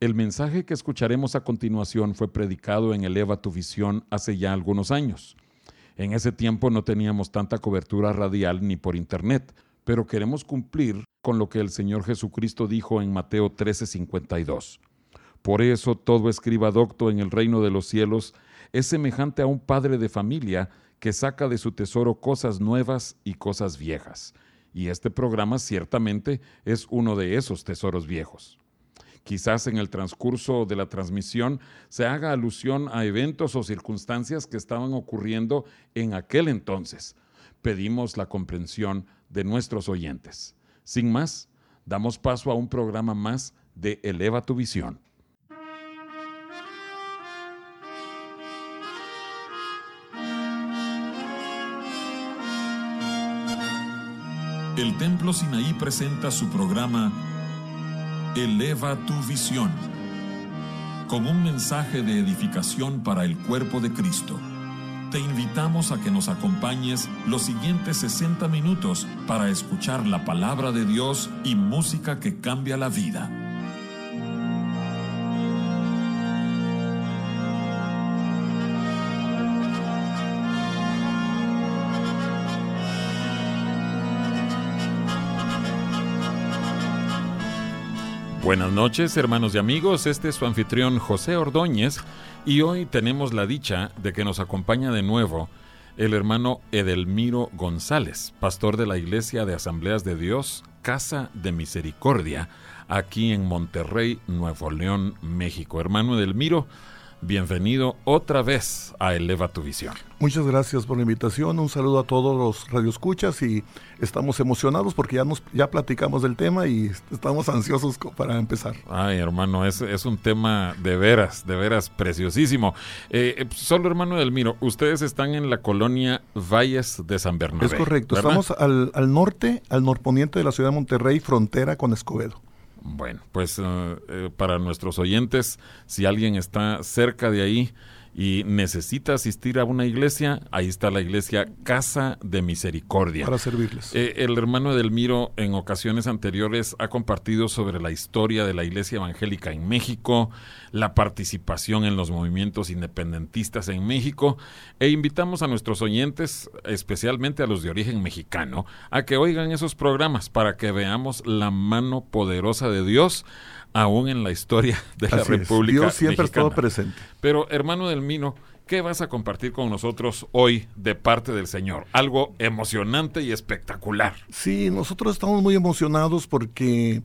El mensaje que escucharemos a continuación fue predicado en Eleva tu Visión hace ya algunos años. En ese tiempo no teníamos tanta cobertura radial ni por internet, pero queremos cumplir con lo que el Señor Jesucristo dijo en Mateo 13:52. Por eso todo escriba docto en el reino de los cielos es semejante a un padre de familia que saca de su tesoro cosas nuevas y cosas viejas. Y este programa ciertamente es uno de esos tesoros viejos. Quizás en el transcurso de la transmisión se haga alusión a eventos o circunstancias que estaban ocurriendo en aquel entonces. Pedimos la comprensión de nuestros oyentes. Sin más, damos paso a un programa más de Eleva tu Visión. El Templo Sinaí presenta su programa Eleva tu visión, con un mensaje de edificación para el cuerpo de Cristo. Te invitamos a que nos acompañes los siguientes 60 minutos para escuchar la palabra de Dios y música que cambia la vida. Buenas noches, hermanos y amigos. Este es su anfitrión José Ordóñez y hoy tenemos la dicha de que nos acompaña de nuevo el hermano Edelmiro González, pastor de la Iglesia de Asambleas de Dios, Casa de Misericordia, aquí en Monterrey, Nuevo León, México. Hermano Edelmiro, bienvenido otra vez a Eleva tu Visión. Muchas gracias por la invitación, un saludo a todos los radioescuchas y estamos emocionados porque ya nos ya platicamos del tema y estamos ansiosos para empezar. Ay, hermano, es, es un tema de veras, de veras preciosísimo. Eh, eh, solo, hermano Delmiro, ustedes están en la colonia Valles de San Bernabé. Es correcto, estamos al, al norte, al norponiente de la ciudad de Monterrey, frontera con Escobedo. Bueno, pues uh, para nuestros oyentes, si alguien está cerca de ahí, y necesita asistir a una iglesia, ahí está la iglesia Casa de Misericordia. Para servirles. Eh, el hermano Edelmiro en ocasiones anteriores ha compartido sobre la historia de la iglesia evangélica en México, la participación en los movimientos independentistas en México, e invitamos a nuestros oyentes, especialmente a los de origen mexicano, a que oigan esos programas para que veamos la mano poderosa de Dios aún en la historia de la República. Dios siempre ha estado presente. Pero, hermano del Mino, ¿qué vas a compartir con nosotros hoy de parte del Señor? Algo emocionante y espectacular. Sí, nosotros estamos muy emocionados porque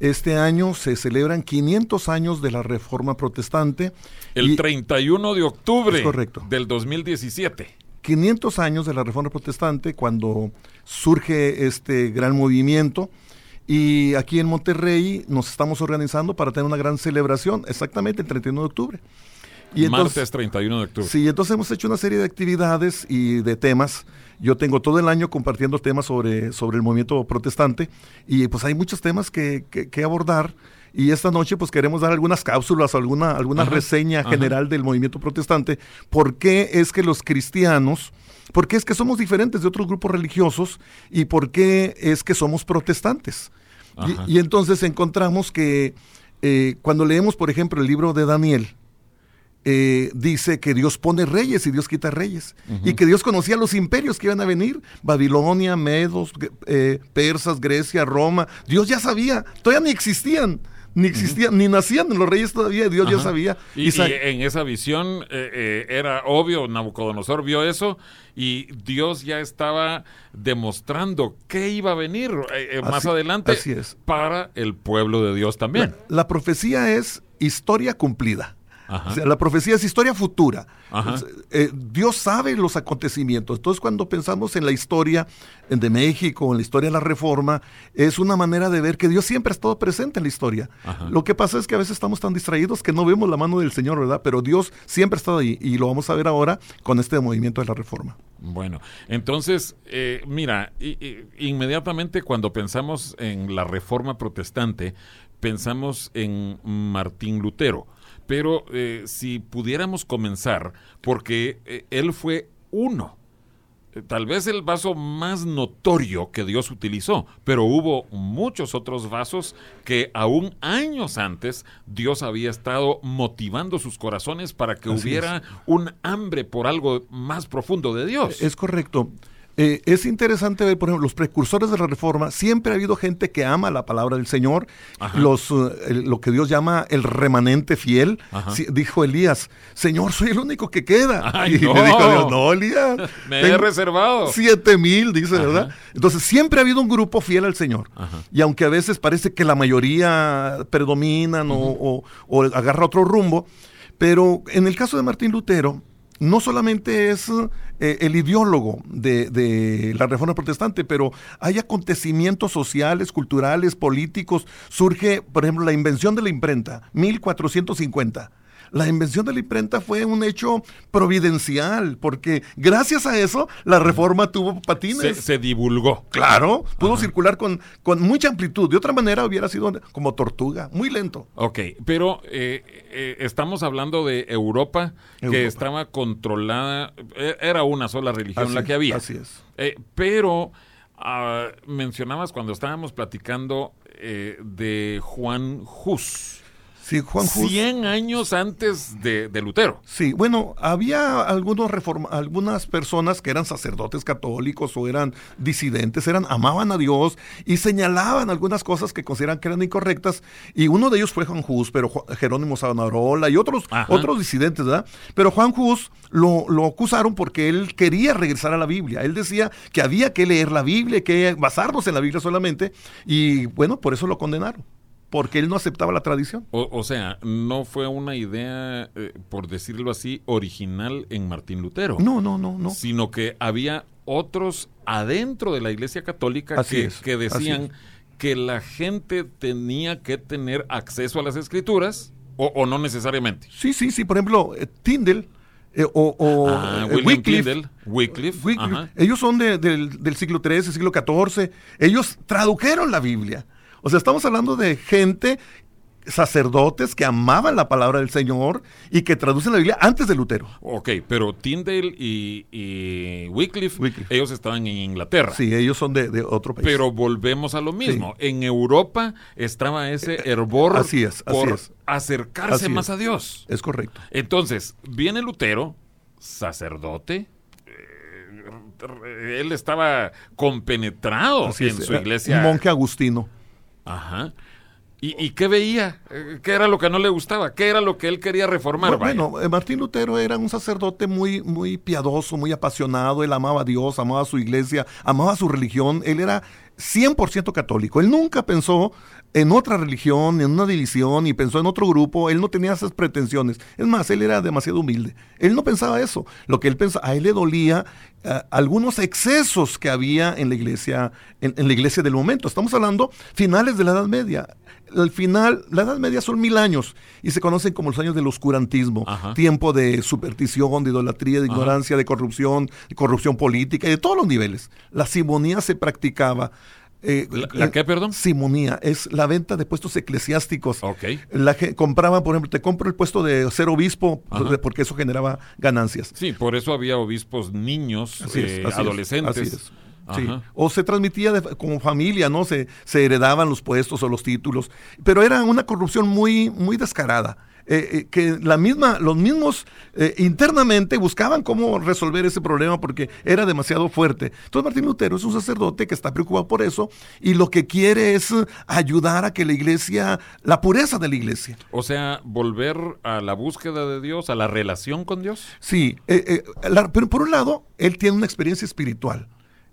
este año se celebran 500 años de la Reforma Protestante. El 31 de octubre correcto. del 2017. 500 años de la Reforma Protestante cuando surge este gran movimiento y aquí en Monterrey nos estamos organizando para tener una gran celebración, exactamente el 31 de octubre. Y entonces, Martes 31 de octubre. Sí, entonces hemos hecho una serie de actividades y de temas. Yo tengo todo el año compartiendo temas sobre, sobre el movimiento protestante y pues hay muchos temas que, que, abordar. Y esta noche pues queremos dar algunas cápsulas, alguna, alguna reseña general del movimiento protestante. ¿Por qué es que los cristianos, por qué es que somos diferentes de otros grupos religiosos y por qué es que somos protestantes? Y, entonces encontramos que eh, cuando leemos, por ejemplo, el libro de Daniel, eh, dice que Dios pone reyes y Dios quita reyes. Y que Dios conocía los imperios que iban a venir, Babilonia, Medos, eh, Persas, Grecia, Roma. Dios ya sabía, todavía ni existían. Ni existían, ni nacían los reyes todavía, Dios ya sabía. Y, en esa visión eh, eh, era obvio, Nabucodonosor vio eso y Dios ya estaba demostrando que iba a venir más adelante para el pueblo de Dios también. la profecía es historia cumplida la profecía es historia futura. Eh, Dios sabe los acontecimientos. Entonces, cuando pensamos en la historia de México, en la historia de la Reforma, es una manera de ver que Dios siempre ha estado presente en la historia. Lo que pasa es que a veces estamos tan distraídos que no vemos la mano del Señor, ¿verdad? Pero Dios siempre ha estado ahí y lo vamos a ver ahora con este movimiento de la Reforma. Bueno, entonces, eh, mira, inmediatamente cuando pensamos en la Reforma protestante, pensamos en Martín Lutero pero eh, si pudiéramos comenzar, porque eh, él fue uno eh, tal vez el vaso más notorio que Dios utilizó, pero hubo muchos otros vasos que aún años antes Dios había estado motivando sus corazones para que Así hubiera es. un hambre por algo más profundo de Dios. Es correcto. Eh, es interesante ver, por ejemplo, los precursores de la reforma, siempre ha habido gente que ama la palabra del Señor, Ajá. los, eh, el- lo que Dios llama el remanente fiel. Dijo Elías, Señor, soy el único que queda. Ay, y no. le dijo Dios, no, Elías. Me he reservado. Siete mil, dice, Ajá. ¿verdad? Entonces siempre ha habido un grupo fiel al Señor. Ajá. Y aunque a veces parece que la mayoría predominan o, o- o agarra otro rumbo, pero en el caso de Martín Lutero, no solamente es eh, el ideólogo de, la reforma protestante, pero hay acontecimientos sociales, culturales, políticos. Surge, por ejemplo, la invención de la imprenta, 1450. La invención de la imprenta fue un hecho providencial, porque gracias a eso la reforma tuvo patines. se divulgó. Claro, pudo circular con, con mucha amplitud. De otra manera hubiera sido como tortuga, muy lento. Ok, pero eh, eh, estamos hablando de Europa, que estaba controlada, eh, era una sola religión Así la que había. Así es. Eh, pero ah, mencionabas cuando estábamos platicando eh, de Juan Hus. Sí, Juan Hus. 100 años antes de, de Lutero. Sí, bueno, había algunos reforma, algunas personas que eran sacerdotes católicos o eran disidentes, eran amaban a Dios y señalaban algunas cosas que consideran que eran incorrectas y uno de ellos fue Juan Hus, pero Jerónimo Savonarola y otros Ajá. otros disidentes, ¿verdad? Pero Juan Hus lo, lo acusaron porque él quería regresar a la Biblia. Él decía que había que leer la Biblia, que basarnos en la Biblia solamente y bueno, por eso lo condenaron, porque él no aceptaba la tradición. O, o sea, no fue una idea, eh, por decirlo así, original en Martín Lutero. No, no, no, no. sino que había otros adentro de la Iglesia Católica Así que, es, que decían que la gente tenía que tener acceso a las escrituras o, o no necesariamente. Sí, sí, sí. Por ejemplo, eh, Tyndale eh, o, o, Ah, eh, Wycliffe, Wycliffe, ellos son de- del, del siglo XIII, siglo XIV. Ellos tradujeron la Biblia. O sea, estamos hablando de gente, sacerdotes que amaban la palabra del Señor y que traducen la Biblia antes de Lutero. Ok, pero Tyndale y, y Wycliffe, Wycliffe. ellos estaban en Inglaterra. Sí, ellos son de, de otro país. Pero volvemos a lo mismo. En Europa estaba ese hervor así es, así por es. acercarse Así más es. a Dios. es correcto. Entonces, viene Lutero, sacerdote. eh, Él estaba compenetrado en su iglesia. Un monje agustino. Ajá. ¿Y, y qué veía? Eh, ¿Qué era lo que no le gustaba? ¿Qué era lo que él quería reformar? Bueno, bueno, eh, Martín Lutero era un sacerdote muy, muy piadoso, muy apasionado. Él amaba a Dios, amaba a su iglesia, amaba su religión. Él era 100% católico. Él nunca pensó en otra religión, en una división, y pensó en otro grupo. Él no tenía esas pretensiones. Es más, él era demasiado humilde. Él no pensaba eso. Lo que él pensaba, a él le dolía eh, algunos excesos que había en la iglesia, en, en la iglesia del momento. Estamos hablando finales de la Edad Media. Al final, la Edad Media son mil años y se conocen como los años del oscurantismo, Ajá. tiempo de superstición, de idolatría, de Ajá. ignorancia, de corrupción, de corrupción política y de todos los niveles. La simonía se practicaba. Eh, ¿La- la qué, perdón? Simonía es la venta de puestos eclesiásticos. Ok. La que compraban, por ejemplo, te compro el puesto de ser obispo Ajá. porque eso generaba ganancias. Sí, por eso había obispos niños, Así eh, es, adolescentes. así es. Sí. O se transmitía de- como familia, ¿no? Se, se heredaban los puestos o los títulos, pero era una corrupción muy, muy descarada. Eh, eh, que la misma, los mismos eh, internamente buscaban cómo resolver ese problema porque era demasiado fuerte. Entonces Martín Lutero es un sacerdote que está preocupado por eso y lo que quiere es ayudar a que la iglesia, la pureza de la iglesia. O sea, volver a la búsqueda de Dios, a la relación con Dios. Sí, eh, la- pero por un lado, él tiene una experiencia espiritual.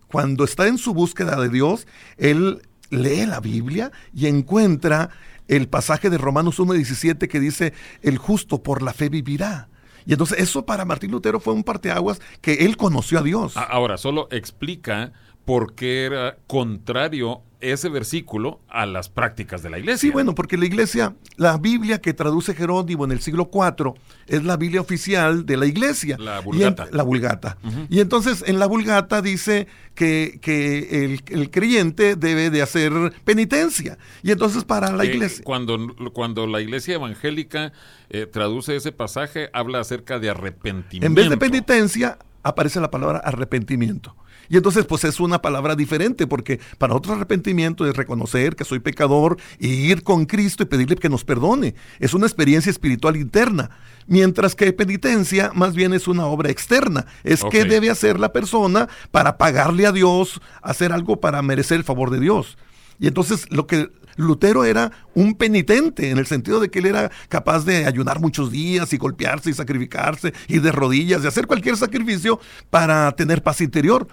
Cuando está en su búsqueda de Dios, él lee la Biblia y encuentra el pasaje de Romanos 1.17 que dice, el justo por la fe vivirá. Y entonces eso para Martín Lutero fue un parteaguas que él conoció a Dios. Ahora, solo explica por qué era contrario ese versículo a las prácticas de la iglesia. Sí, bueno, porque la iglesia, la Biblia que traduce Jerónimo en el siglo IV es la Biblia oficial de la iglesia. La Y en- Vulgata. la Vulgata. Y entonces en la Vulgata dice que, que el, el creyente debe de hacer penitencia. Y entonces para la Eh, iglesia... cuando, cuando la iglesia evangélica eh, traduce ese pasaje, habla acerca de arrepentimiento. En vez de penitencia, aparece la palabra arrepentimiento. Y entonces, pues es una palabra diferente, porque para otro arrepentimiento es reconocer que soy pecador y ir con Cristo y pedirle que nos perdone. Es una experiencia espiritual interna. Mientras que penitencia más bien es una obra externa. Es que debe hacer la persona para pagarle a Dios, hacer algo para merecer el favor de Dios. Y entonces lo que Lutero era un penitente en el sentido de que él era capaz de ayunar muchos días y golpearse y sacrificarse y de rodillas, de hacer cualquier sacrificio para tener paz interior.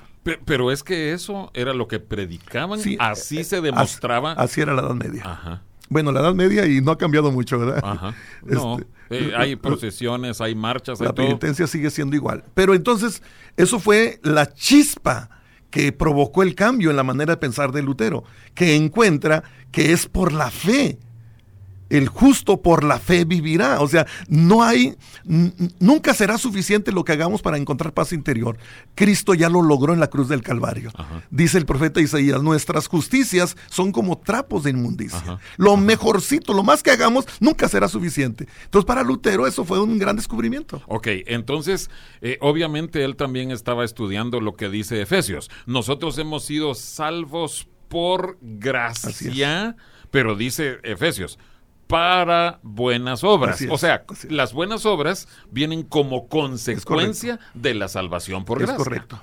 Pero, es que eso era lo que predicaban, así se demostraba. Así, era la Edad Media. Bueno, la Edad Media y no ha cambiado mucho, ¿verdad? Ajá. No, este, eh, hay procesiones, hay marchas, La penitencia sigue siendo igual. Pero entonces, eso fue la chispa que provocó el cambio en la manera de pensar de Lutero, que encuentra que es por la fe el justo por la fe vivirá. O sea, no hay, nunca será suficiente lo que hagamos para encontrar paz interior. Cristo ya lo logró en la cruz del Calvario. Dice el profeta Isaías, nuestras justicias son como trapos de inmundicia. Lo mejorcito, lo más que hagamos, nunca será suficiente. Entonces, para Lutero eso fue un gran descubrimiento. Ok, entonces, eh, obviamente él también estaba estudiando lo que dice Efesios. Nosotros hemos sido salvos por gracia, pero dice Efesios para buenas obras. o sea, las buenas obras vienen como consecuencia de la salvación por gracia. Es correcto.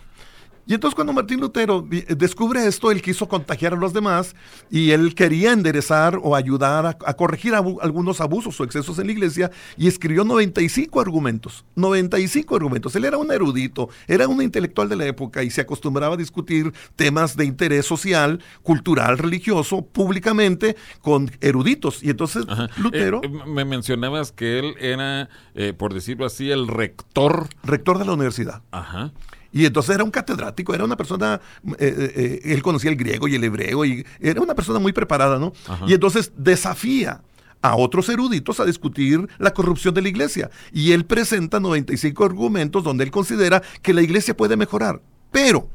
Y entonces cuando Martín Lutero eh, descubre esto, él quiso contagiar a los demás y él quería enderezar o ayudar a, corregir algunos abusos o excesos en la iglesia y escribió 95 argumentos, 95 argumentos. Él era un erudito, era un intelectual de la época y se acostumbraba a discutir temas de interés social, cultural, religioso, públicamente con eruditos. Y entonces Lutero... Eh, me mencionabas que él era, eh, por decirlo así, el rector. Rector de la universidad. Ajá. Y entonces era un catedrático, era una persona, eh, eh, eh, él conocía el griego y el hebreo, y era una persona muy preparada, ¿no? Y entonces desafía a otros eruditos a discutir la corrupción de la iglesia. Y él presenta 95 argumentos donde él considera que la iglesia puede mejorar. Pero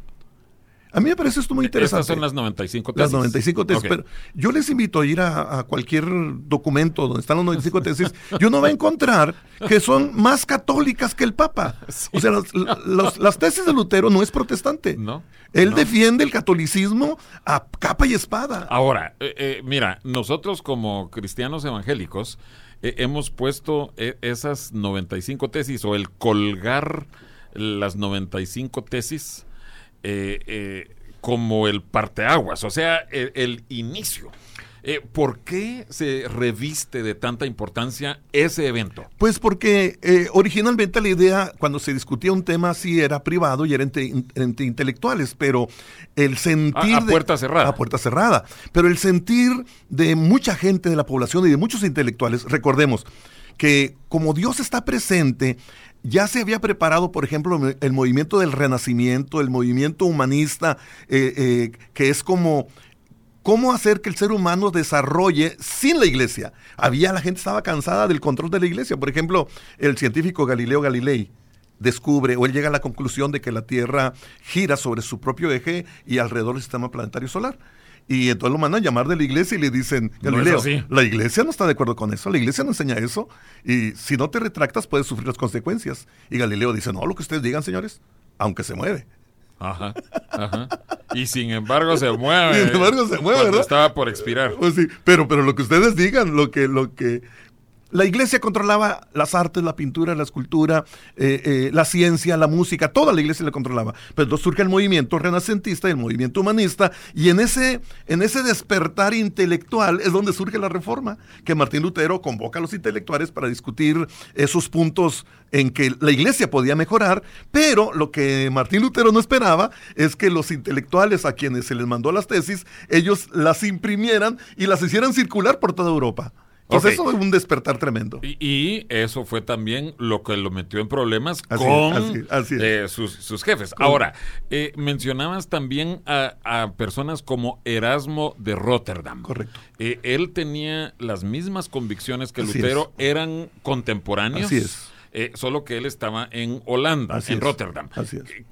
a mí me parece esto muy interesante. Estas son las 95 tesis. Las 95 tesis. Pero yo les invito a ir a, cualquier documento donde están las 95 tesis y uno va a encontrar que son más católicas que el Papa. O sea, las tesis de Lutero no es protestante. No. Él defiende el catolicismo a capa y espada. Ahora, eh, eh, mira, nosotros como cristianos evangélicos eh, hemos puesto esas 95 tesis o el colgar las 95 tesis eh, eh, como el parteaguas, o sea, el, inicio. Eh, ¿Por qué se reviste de tanta importancia ese evento? Pues porque originalmente la idea, cuando se discutía un tema así, era privado y era entre, intelectuales, pero el sentir... A, puerta cerrada. A puerta cerrada. Pero el sentir de mucha gente de la población y de muchos intelectuales, recordemos que como Dios está presente, ya se había preparado, por ejemplo, el movimiento del renacimiento, el movimiento humanista, eh, eh, que es como cómo hacer que el ser humano desarrolle sin la iglesia. Había, la gente estaba cansada del control de la iglesia. Por ejemplo, el científico Galileo Galilei descubre o él llega a la conclusión de que la Tierra gira sobre su propio eje y alrededor del sistema planetario solar. Y entonces lo mandan a llamar de la iglesia y le dicen, Galileo, la iglesia no está de acuerdo con eso, la iglesia no enseña eso, y si no te retractas puedes sufrir las consecuencias. Y Galileo dice, no, lo que ustedes digan, señores, aunque se mueve. Ajá, ajá. Y sin embargo se mueve. sin embargo se mueve, ¿verdad? Estaba por expirar. Pues sí, pero, pero lo que ustedes digan, lo que, lo que, la iglesia controlaba las artes, la pintura, la escultura, eh, eh, la ciencia, la música, toda la iglesia la controlaba. Pero surge el movimiento renacentista, el movimiento humanista, y en ese, en ese despertar intelectual es donde surge la reforma, que Martín Lutero convoca a los intelectuales para discutir esos puntos en que la iglesia podía mejorar, pero lo que Martín Lutero no esperaba es que los intelectuales a quienes se les mandó las tesis, ellos las imprimieran y las hicieran circular por toda Europa. Pues eso es un despertar tremendo. Y, eso fue también lo que lo metió en problemas con eh, sus, jefes. Ahora, eh, mencionabas también a, personas como Erasmo de Rotterdam. Correcto. Eh, él tenía las mismas convicciones que Lutero, eran contemporáneos. Así es. Eh, solo que él estaba en Holanda, en Rotterdam.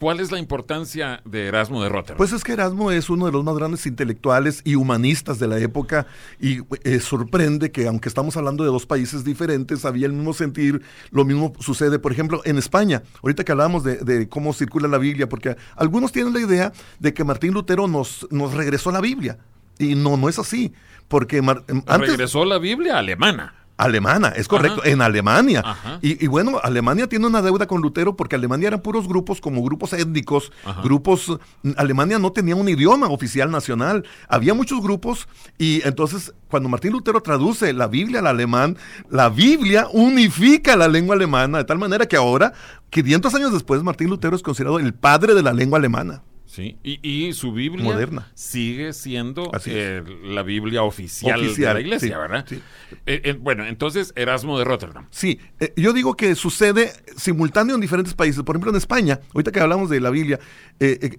¿Cuál es la importancia de Erasmo de Rotterdam? Pues es que Erasmo es uno de los más grandes intelectuales y humanistas de la época y eh, sorprende que aunque estamos hablando de dos países diferentes, había el mismo sentir, lo mismo sucede, por ejemplo, en España, ahorita que hablamos de, cómo circula la Biblia, porque algunos tienen la idea de que Martín Lutero nos, nos regresó la Biblia. Y no, no es así. Porque antes, regresó la Biblia alemana. Alemana, es correcto, en Alemania. Y, bueno, Alemania tiene una deuda con Lutero porque Alemania eran puros grupos como grupos étnicos, grupos, Alemania no tenía un idioma oficial nacional, había muchos grupos y entonces cuando Martín Lutero traduce la Biblia al alemán, la Biblia unifica la lengua alemana de tal manera que ahora, 500 años después, Martín Lutero es considerado el padre de la lengua alemana. Sí, y, su Biblia Moderna. sigue siendo eh, la Biblia oficial, de la iglesia, ¿verdad? Eh, eh, bueno, entonces Erasmo de Rotterdam. Sí, yo digo que sucede simultáneo en diferentes países. Por ejemplo, en España, ahorita que hablamos de la Biblia,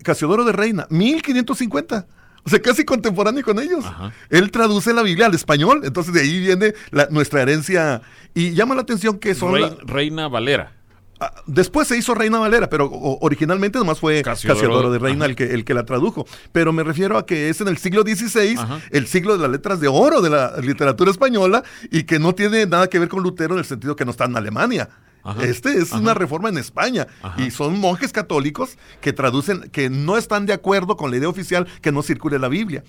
Casiodoro de Reina, 1550. O sea, casi contemporáneo con ellos. Él traduce la Biblia al español, entonces de ahí viene nuestra herencia. Y llama la atención que son... Reina Valera. Ah, después se hizo Reina Valera, pero originalmente nomás fue Casiodoro, de Reina el que, el que la tradujo. Pero me refiero a que es en el siglo XVI, el siglo de las letras de oro de la literatura española, y que no tiene nada que ver con Lutero en el sentido que no está en Alemania. Este es una reforma en España. Y son monjes católicos que traducen, que no están de acuerdo con la idea oficial que no circule la Biblia.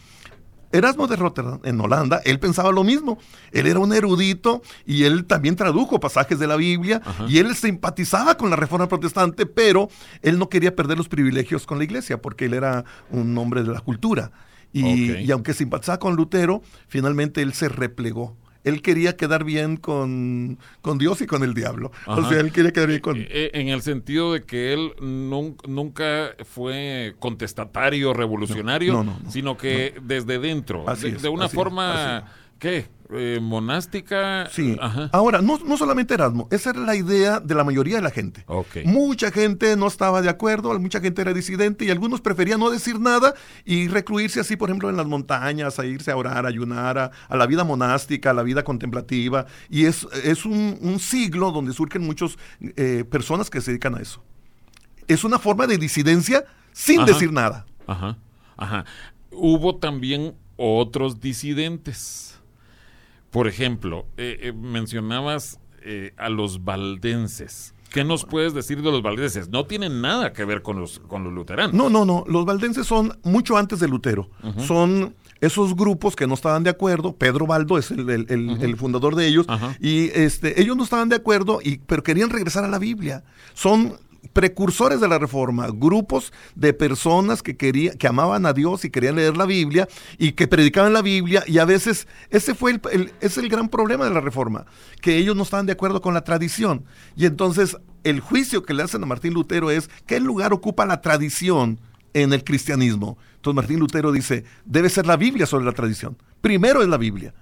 Erasmo de Rotterdam, en Holanda, él pensaba lo mismo. Él era un erudito y él también tradujo pasajes de la Biblia y él simpatizaba con la reforma protestante, pero él no quería perder los privilegios con la iglesia porque él era un hombre de la cultura. Y, y aunque simpatizaba con Lutero, finalmente él se replegó él quería quedar bien con, Dios y con el diablo. O sea, él quería quedar bien con... Eh, eh, en el sentido de que él nunca fue contestatario, revolucionario, sino que desde dentro, de, una forma... ¿Qué? Eh, monástica. Sí. Ahora, no, no, solamente Erasmo, esa era la idea de la mayoría de la gente. Mucha gente no estaba de acuerdo, mucha gente era disidente y algunos preferían no decir nada y recluirse así, por ejemplo, en las montañas, a irse a orar, a ayunar, a, la vida monástica, a la vida contemplativa. Y es, es un, siglo donde surgen muchas eh, personas que se dedican a eso. Es una forma de disidencia sin decir nada. Ajá, ajá. Hubo también otros disidentes por ejemplo, eh, eh, mencionabas eh, a los valdenses. ¿Qué nos puedes decir de los valdenses? No tienen nada que ver con los, con los luteranos. No, no, no. Los valdenses son mucho antes de Lutero. Son esos grupos que no estaban de acuerdo. Pedro Baldo es el, fundador de ellos. Y este, ellos no estaban de acuerdo, y, pero querían regresar a la Biblia. Son precursores de la reforma, grupos de personas que querían, que amaban a Dios y querían leer la Biblia y que predicaban la Biblia y a veces ese fue el, es el gran problema de la reforma, que ellos no estaban de acuerdo con la tradición. Y entonces el juicio que le hacen a Martín Lutero es qué lugar ocupa la tradición en el cristianismo. Entonces Martín Lutero dice, debe ser la Biblia sobre la tradición. Primero es la Biblia.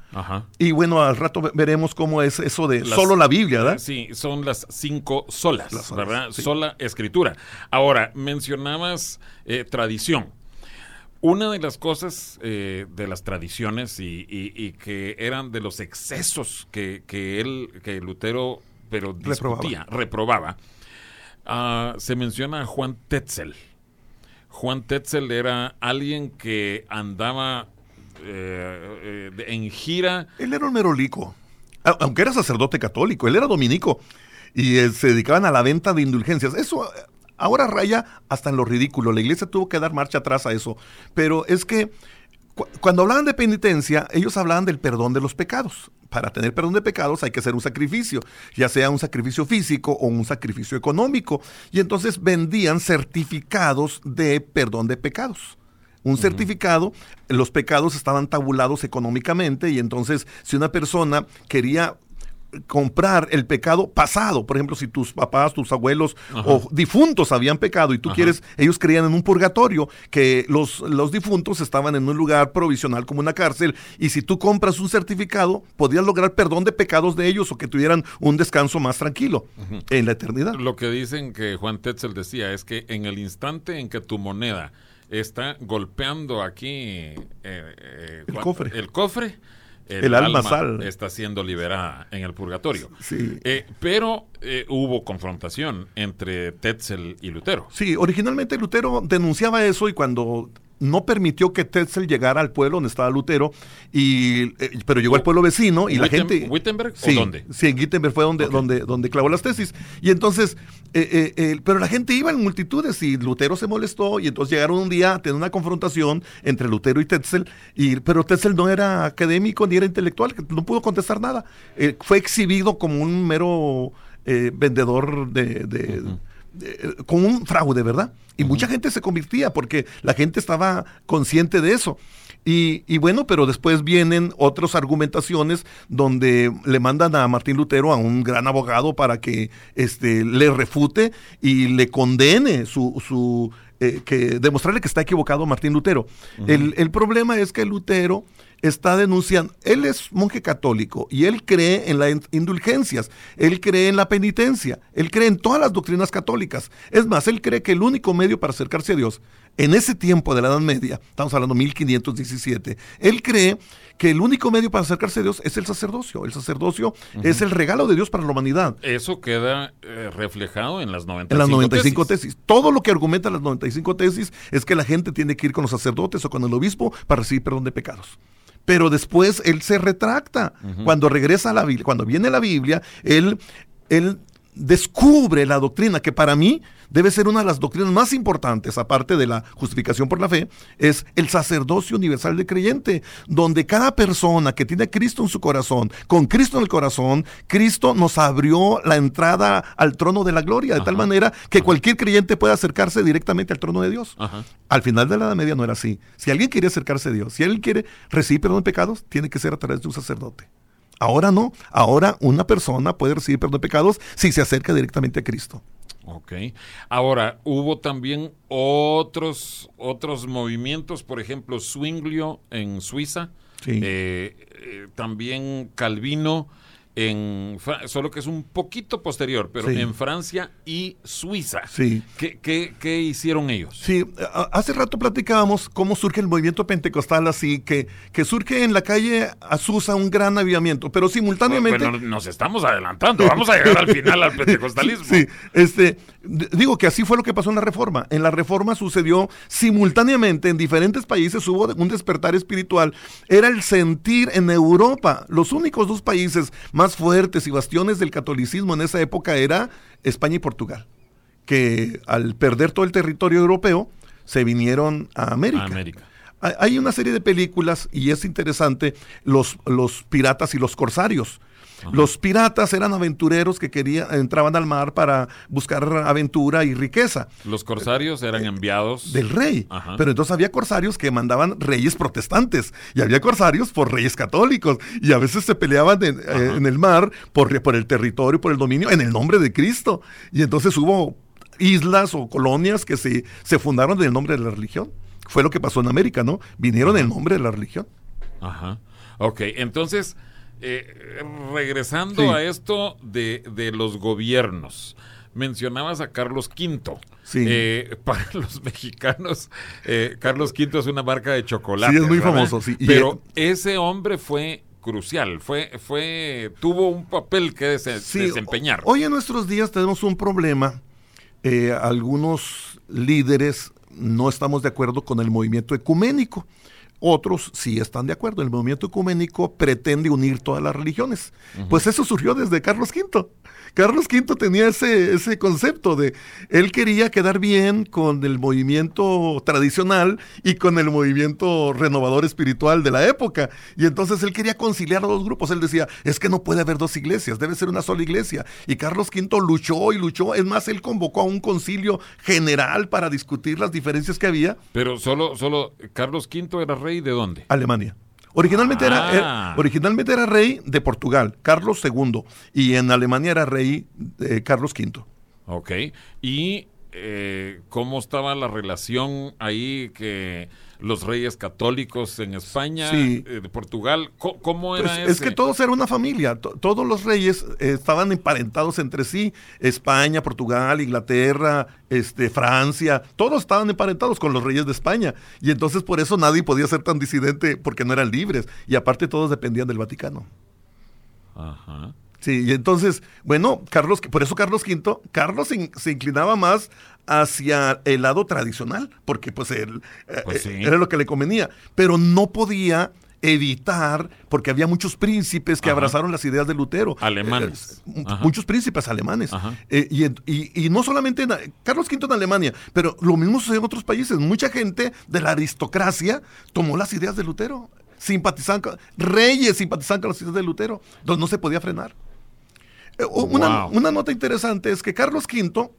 Y bueno, al rato veremos cómo es eso de solo la Biblia, ¿verdad? Sí, son las cinco solas, ¿verdad? Sola escritura. Ahora, mencionabas eh, tradición. Una de las cosas eh, de las tradiciones y, que eran de los excesos que, él, que Lutero, pero discutía, reprobaba, ah, se menciona a Juan Tetzel. Juan Tetzel era alguien que andaba eh, eh, en gira. Él era un merolico, aunque era sacerdote católico, él era dominico y eh, se dedicaban a la venta de indulgencias. Eso ahora raya hasta en lo ridículo. La iglesia tuvo que dar marcha atrás a eso. Pero es que cuando hablaban de penitencia, ellos hablaban del perdón de los pecados. Para tener perdón de pecados hay que hacer un sacrificio, ya sea un sacrificio físico o un sacrificio económico. Y entonces vendían certificados de perdón de pecados un certificado, los pecados estaban tabulados económicamente y entonces si una persona quería comprar el pecado pasado. Por ejemplo, si tus papás, tus abuelos o difuntos habían pecado y tú quieres, ellos creían en un purgatorio, que los, los difuntos estaban en un lugar provisional como una cárcel y si tú compras un certificado, podías lograr perdón de pecados de ellos o que tuvieran un descanso más tranquilo en la eternidad. Lo que dicen que Juan Tetzel decía es que en el instante en que tu moneda está golpeando aquí eh, eh, el cofre. El cofre el, alma, está siendo liberada en el purgatorio. Sí. Eh, pero eh, hubo confrontación entre Tetzel y Lutero. Sí, originalmente Lutero denunciaba eso y cuando no permitió que Tetzel llegara al pueblo donde estaba Lutero, y, eh, pero llegó al pueblo vecino y la gente... ¿Wittenberg sí, o dónde? Sí, en Wittenberg fue donde, donde, donde clavó las tesis. Y entonces, eh, eh, pero la gente iba en multitudes y Lutero se molestó y entonces llegaron un día a tener una confrontación entre Lutero y Tetzel, y, pero Tetzel no era académico ni era intelectual, no pudo contestar nada. fue exhibido como un mero vendedor de... con un fraude, ¿verdad? Y mucha gente se convertía porque la gente estaba consciente de eso. Y, bueno, pero después vienen otras argumentaciones donde le mandan a Martín Lutero a un gran abogado para que este, le refute y le condene su, su eh, que demostrarle que está equivocado Martín Lutero. el, el, problema es que Lutero está denunciando, él es monje católico y él cree en las indulgencias, él cree en la penitencia, él cree en todas las doctrinas católicas. Es más, él cree que el único medio para acercarse a Dios en ese tiempo de la Edad Media, estamos hablando 1517, él cree que el único medio para acercarse a Dios es el sacerdocio. El sacerdocio es el regalo de Dios para la humanidad. Eso queda eh, reflejado en las 95, en las 95 tesis. Todo lo que argumenta las 95 tesis es que la gente tiene que ir con los sacerdotes o con el obispo para recibir perdón de pecados pero después él se retracta. Cuando regresa a la Biblia, cuando viene la Biblia, él, él descubre la doctrina que para mí debe ser una de las doctrinas más importantes, aparte de la justificación por la fe, es el sacerdocio universal del creyente, donde cada persona que tiene a Cristo en su corazón, con Cristo en el corazón, Cristo nos abrió la entrada al trono de la gloria, de tal manera que cualquier creyente puede acercarse directamente al trono de Dios. Al final de la Edad Media no era así. Si alguien quiere acercarse a Dios, si alguien quiere recibir perdón de pecados, tiene que ser a través de un sacerdote. Ahora no, ahora una persona puede recibir perdón de pecados si se acerca directamente a Cristo. Ok. Ahora, hubo también otros, otros movimientos, por ejemplo, Zwinglio en Suiza, eh, eh, también Calvino en solo que es un poquito posterior, pero en Francia y Suiza. Sí. ¿Qué, qué, hicieron ellos? Sí, hace rato platicábamos cómo surge el movimiento pentecostal así, que, que surge en la calle Azusa un gran avivamiento, pero simultáneamente... Bueno, nos estamos adelantando, vamos a llegar al final al pentecostalismo. Sí, este, digo que así fue lo que pasó en la Reforma. En la Reforma sucedió simultáneamente en diferentes países, hubo un despertar espiritual. Era el sentir en Europa, los únicos dos países más fuertes y bastiones del catolicismo en esa época era España y Portugal, que al perder todo el territorio europeo se vinieron a América. Hay una serie de películas y es interesante, los, los piratas y los corsarios. Los piratas eran aventureros que querían, entraban al mar para buscar aventura y riqueza. Los corsarios eran eh, enviados del rey. Pero entonces había corsarios que mandaban reyes protestantes y había corsarios por reyes católicos y a veces se peleaban en, eh, el mar por, por el territorio, por el dominio, en el nombre de Cristo. Y entonces hubo islas o colonias que se, se fundaron en el nombre de la religión. Fue lo que pasó en América, ¿no? Vinieron en el nombre de la religión. Ajá. Ok, entonces eh, regresando a esto de, los gobiernos, mencionabas a Carlos V. Eh, para los mexicanos, eh, Carlos V es una marca de chocolate. Sí, es muy famoso, Pero ese hombre fue crucial, fue, fue, tuvo un papel que desempeñar. Hoy en nuestros días tenemos un problema. algunos líderes no estamos de acuerdo con el movimiento ecuménico. Otros sí están de acuerdo. El movimiento ecuménico pretende unir todas las religiones. Pues eso surgió desde Carlos V. Carlos V tenía ese, ese concepto de, él quería quedar bien con el movimiento tradicional y con el movimiento renovador espiritual de la época. Y entonces él quería conciliar a dos grupos. Él decía, es que no puede haber dos iglesias, debe ser una sola iglesia. Y Carlos V luchó y luchó. Es más, él convocó a un concilio general para discutir las diferencias que había. Pero solo, solo Carlos V era rey de dónde? Alemania. Originalmente, era, ah. originalmente era rey de Portugal, Carlos II, y en Alemania era rey de Carlos V. Ok, y eh, cómo estaba la relación ahí que los reyes católicos en España, Sí. eh, de Portugal, ¿cómo era Pues, es que todos eran una familia, to- todos los reyes eh, estaban emparentados entre sí, España, Portugal, Inglaterra, este, Francia, todos estaban emparentados con los reyes de España y entonces por eso nadie podía ser tan disidente porque no eran libres y aparte todos dependían del Vaticano. Ajá. Sí, y entonces, bueno, Carlos, por eso Carlos V, Carlos se, in- se inclinaba más hacia el lado tradicional, porque pues él eh, Pues sí. eh, era lo que le convenía, pero no podía evitar, porque había muchos príncipes que Ajá. abrazaron las ideas de Lutero. Alemanes. Eh, muchos príncipes alemanes. Eh, y, y- y no solamente en, Carlos V en Alemania, pero lo mismo sucedió en otros países. Mucha gente de la aristocracia tomó las ideas de Lutero. Simpatizaban, con- reyes simpatizaban con las ideas de Lutero. Entonces no se podía frenar. Eh, una, Wow. una nota interesante es que Carlos V,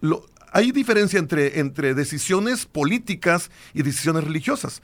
lo- hay diferencia entre, entre decisiones políticas y decisiones religiosas.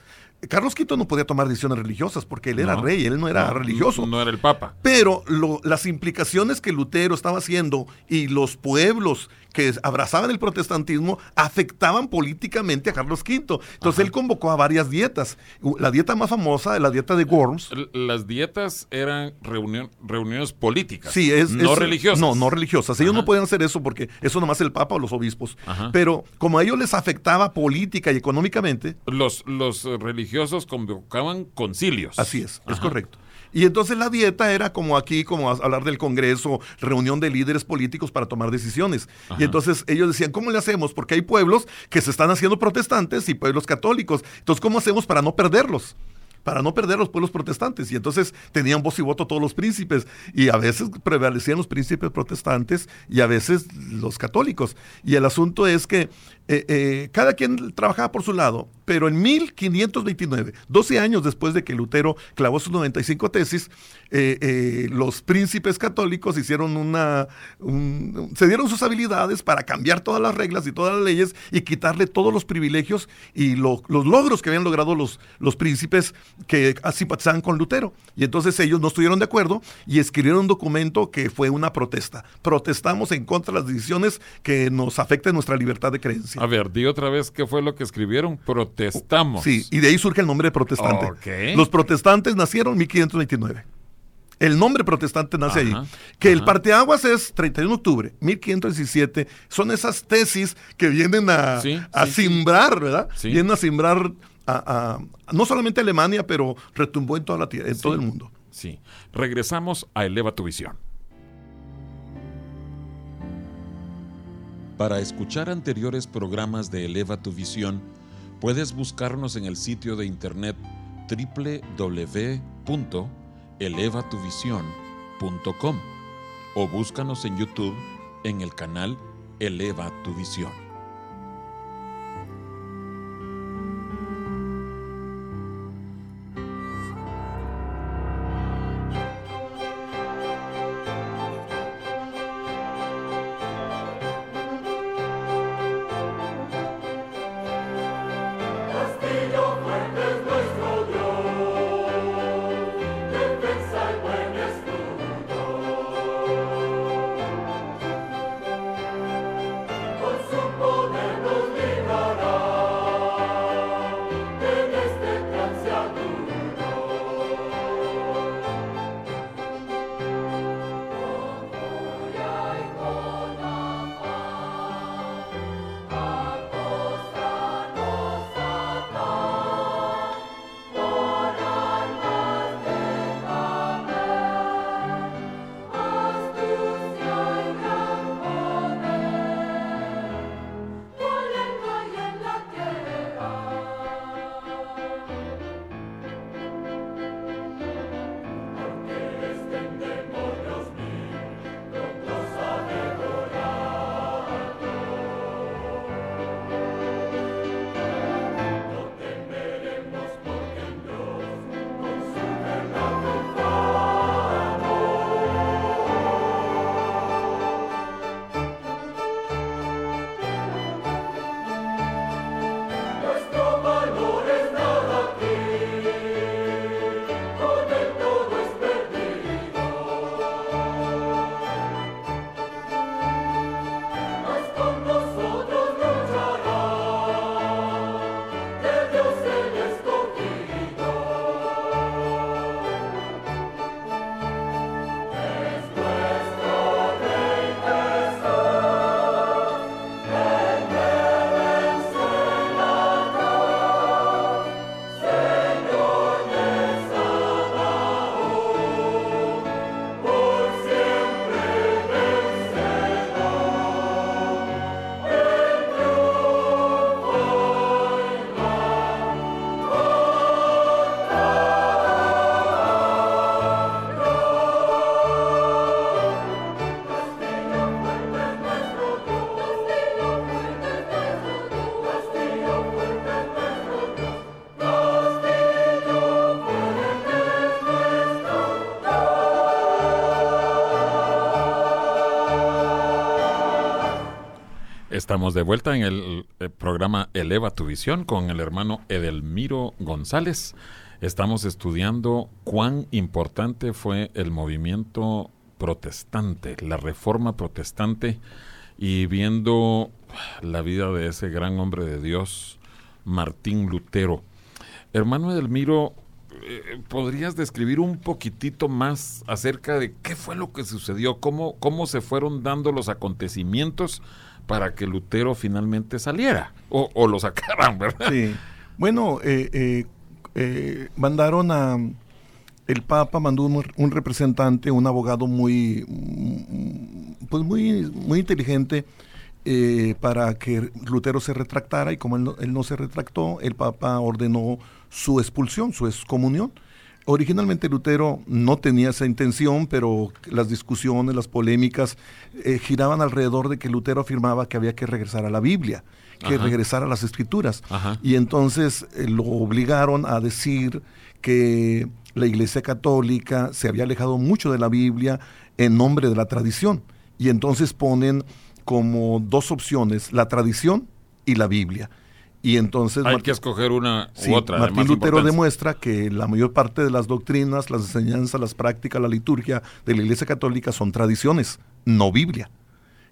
Carlos V no podía tomar decisiones religiosas porque él era No. rey, él no era No, religioso. No era el Papa. Pero lo- las implicaciones que Lutero estaba haciendo y los pueblos que abrazaban el protestantismo afectaban políticamente a Carlos V. Entonces Ajá. él convocó a varias dietas. La dieta más famosa, la dieta de Worms. Las dietas eran reunión- reuniones políticas. Sí, es, no es- religiosas. No, no religiosas. Ellos Ajá. no podían hacer eso porque eso nomás el Papa o los obispos. Ajá. Pero como a ellos les afectaba política y económicamente, Los, los religiosos convocaban concilios. Así es, es correcto. Y entonces la dieta era como aquí, como hablar del Congreso, reunión de líderes políticos para tomar decisiones. Ajá. Y entonces ellos decían, ¿cómo le hacemos? Porque hay pueblos que se están haciendo protestantes y pueblos católicos. Entonces, ¿cómo hacemos para no perderlos? Para no perder los pueblos protestantes. Y entonces tenían voz y voto todos los príncipes. Y a veces prevalecían los príncipes protestantes y a veces los católicos. Y el asunto es que eh, eh, cada quien trabajaba por su lado, pero en 1529, 12 años después de que Lutero clavó sus 95 tesis, eh, los príncipes católicos hicieron una, un- se dieron sus habilidades para cambiar todas las reglas y todas las leyes y quitarle todos los privilegios y lo- los logros que habían logrado los, los príncipes que simpatizaban con Lutero. Y entonces ellos no estuvieron de acuerdo y escribieron un documento que fue una protesta. Protestamos en contra de las decisiones que nos afecten nuestra libertad de creencia. A ver, di otra vez qué fue lo que escribieron. Protestamos. Sí, y de ahí surge el nombre de protestante. Los protestantes nacieron en 1529. El nombre protestante nace Ajá, ahí. Que el ajá. parteaguas es 31 de octubre, 1517. Son esas tesis que vienen a, Sí, a sí, sí. simbrar, ¿verdad? Vienen a simbrar a, a- no solamente a Alemania, pero retumbó en toda la tierra, en todo el mundo. Sí. Regresamos a Eleva tu Visión. Para escuchar anteriores programas de Eleva tu Visión, puedes buscarnos en el sitio de internet www.elevatuvision.com o búscanos en YouTube en el canal Eleva tu Visión. Estamos de vuelta en el eh, programa Eleva tu visión con el hermano Edelmiro González. Estamos estudiando cuán importante fue el movimiento protestante, la reforma protestante, y viendo la vida de ese gran hombre de Dios, Martín Lutero. Hermano Edelmiro, eh, ¿podrías describir un poquitito más acerca de qué fue lo que sucedió? ¿Cómo, cómo se fueron dando los acontecimientos para que Lutero finalmente saliera? O, lo sacaran, ¿verdad? Sí. Bueno, eh, eh, eh, mandaron a. El Papa mandó un, un representante, un abogado muy, mm, pues muy, muy inteligente para que Lutero se retractara y como él no, él no se retractó, el Papa ordenó su expulsión, su excomunión. Originalmente Lutero no tenía esa intención, pero las discusiones, las polémicas eh, giraban alrededor de que Lutero afirmaba que había que regresar a la Biblia, que Ajá. regresar a las escrituras. Ajá. Y entonces eh, lo obligaron a decir que la Iglesia Católica se había alejado mucho de la Biblia en nombre de la tradición. Y entonces ponen como dos opciones, la tradición y la Biblia. Y entonces Hay que escoger una sí, u otra. Martín Lutero demuestra que la mayor parte de las doctrinas, las enseñanzas, las prácticas, la liturgia de la Iglesia Católica son tradiciones, no Biblia.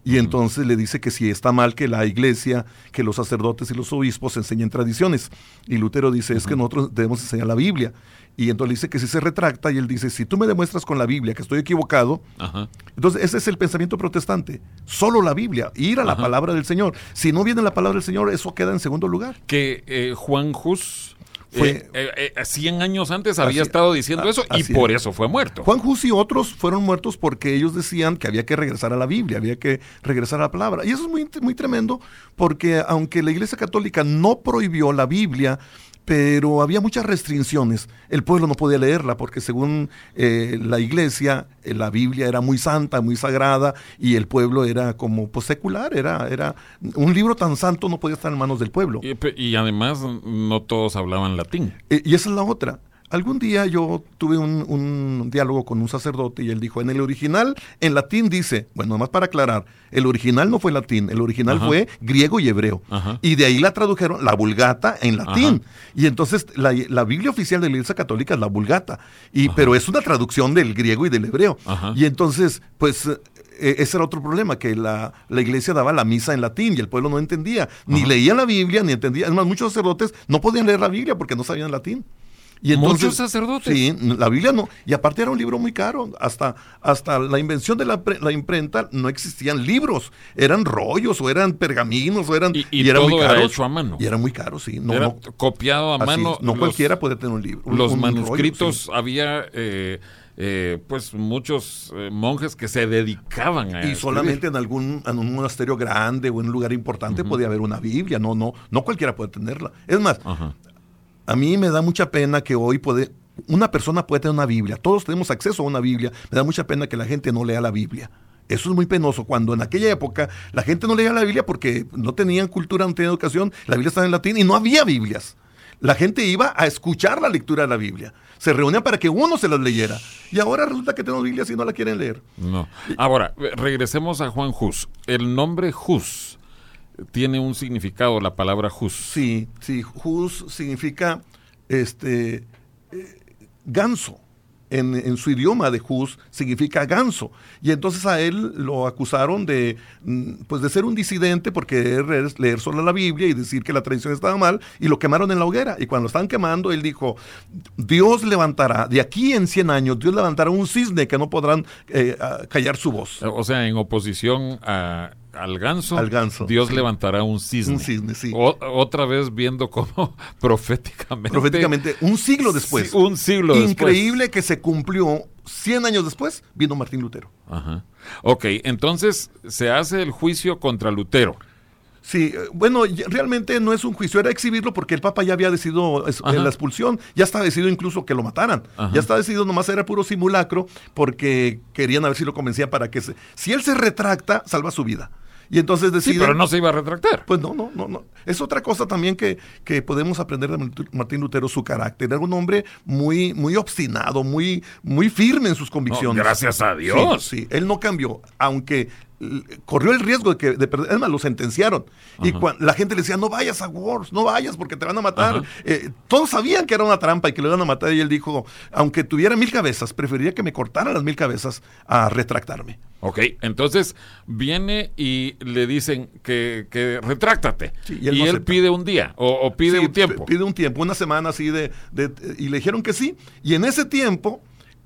Y entonces le dice que si está mal que la iglesia, que los sacerdotes y los obispos enseñen tradiciones. Y Lutero dice, es que nosotros debemos enseñar la Biblia. Y entonces le dice que si se retracta y él dice, si tú me demuestras con la Biblia que estoy equivocado, Ajá. entonces ese es el pensamiento protestante. Solo la Biblia, ir a la Ajá. palabra del Señor. Si no viene la palabra del Señor, eso queda en segundo lugar. que eh, Juan Hus Fue- eh, eh, eh, 100 años antes había Así- estado diciendo a- eso y por es. eso fue muerto. Juan Hus y otros fueron muertos porque ellos decían que había que regresar a la Biblia, había que regresar a la palabra. Y eso es muy, muy tremendo porque aunque la Iglesia Católica no prohibió la Biblia, pero había muchas restricciones. El pueblo no podía leerla porque según eh, la Iglesia, eh, la Biblia era muy santa, muy sagrada y el pueblo era como pues, secular, era, era un libro tan santo no podía estar en manos del pueblo. Y, además no todos hablaban latín. Eh, y esa es la otra. Algún día yo tuve un, un diálogo con un sacerdote y él dijo, en el original, en latín dice, bueno, nomás para aclarar, el original no fue latín, el original Ajá. fue griego y hebreo. Ajá. Y de ahí la tradujeron, la vulgata, en latín. Ajá. Y entonces la, la Biblia oficial de la Iglesia Católica es la vulgata, y, pero es una traducción del griego y del hebreo. Y entonces, pues... eh, ese era otro problema, que la, la iglesia daba la misa en latín y el pueblo no entendía, ni leía la Biblia, ni entendía. Es más, muchos sacerdotes no podían leer la Biblia porque no sabían latín. Y ¿Muchos sacerdotes? Sí, la Biblia no. Y aparte era un libro muy caro. Hasta, hasta la invención de la, pre- la imprenta no existían libros. Eran rollos o eran pergaminos o eran... Y- y eran todo era hecho a mano. Y era muy caro, sí. No, Era no, copiado a así mano. no los- cualquiera puede tener un libro. un- los un rollo, manuscritos sí. había eh, eh, pues muchos eh, monjes que se dedicaban a Y escribir. solamente en algún en un monasterio grande o en un lugar importante podía haber una Biblia. No, no, no cualquiera puede tenerla. Es más. A mí me da mucha pena que hoy puede, una persona puede tener una Biblia. Todos tenemos acceso a una Biblia. Me da mucha pena que la gente no lea la Biblia. Eso es muy penoso. Cuando en aquella época la gente no leía la Biblia porque no tenían cultura, no tenían educación, la Biblia estaba en latín y no había Biblias. La gente iba a escuchar la lectura de la Biblia. Se reunían para que uno se las leyera. Y ahora resulta que tenemos Biblias y no la quieren leer. No. Ahora, regresemos a Juan Hus. El nombre Hus tiene un significado, la palabra Hus. Sí, sí, Hus significa este eh, ganso. En, en su idioma de Hus significa ganso. Y entonces a él lo acusaron de, mm, pues de ser un disidente porque leer, leer solo la Biblia y decir que la tradición estaba mal y lo quemaron en la hoguera. Y cuando lo estaban quemando, él dijo, Dios levantará, de aquí en 100 años, Dios levantará un cisne que no podrán eh, callar su voz. O sea, en oposición a- al ganso, Al ganso, Dios sí. levantará un cisne. Un cisne, sí. O- otra vez viendo cómo proféticamente. Proféticamente, un siglo después. Sí, un siglo después. Increíble que se cumplió 100 años después, vino Martín Lutero. Ajá. Ok, entonces se hace el juicio contra Lutero. Sí, eh, bueno, realmente no es un juicio, era exhibirlo porque el Papa ya había decidido es- Ajá. la expulsión, ya estaba decidido incluso que lo mataran, Ajá. ya estaba decidido, nomás era puro simulacro porque querían a ver si lo convencían para que se, si él se retracta, salva su vida. Y entonces Sí, deciden, pero no se iba a retractar. pues no, no, no, no. Es otra cosa también que, que podemos aprender de Martín Lutero, su carácter. Era un hombre muy, muy obstinado, muy, muy firme en sus No, convicciones. gracias a Dios. Sí, sí, él no cambió, aunque corrió el riesgo de que de perder, es más, lo sentenciaron. Y Ajá. la gente le decía, no vayas a Wars, no vayas porque te van a matar. Eh, todos sabían que era una trampa y que lo iban a matar y él dijo, aunque tuviera mil cabezas, preferiría que me cortaran las mil cabezas a retractarme. Ok, entonces viene y le dicen que, que retráctate. Sí, y él, no pide un día o, o pide Sí, un tiempo. Pide un tiempo, una semana así de, de- Y le dijeron que sí. Y en ese tiempo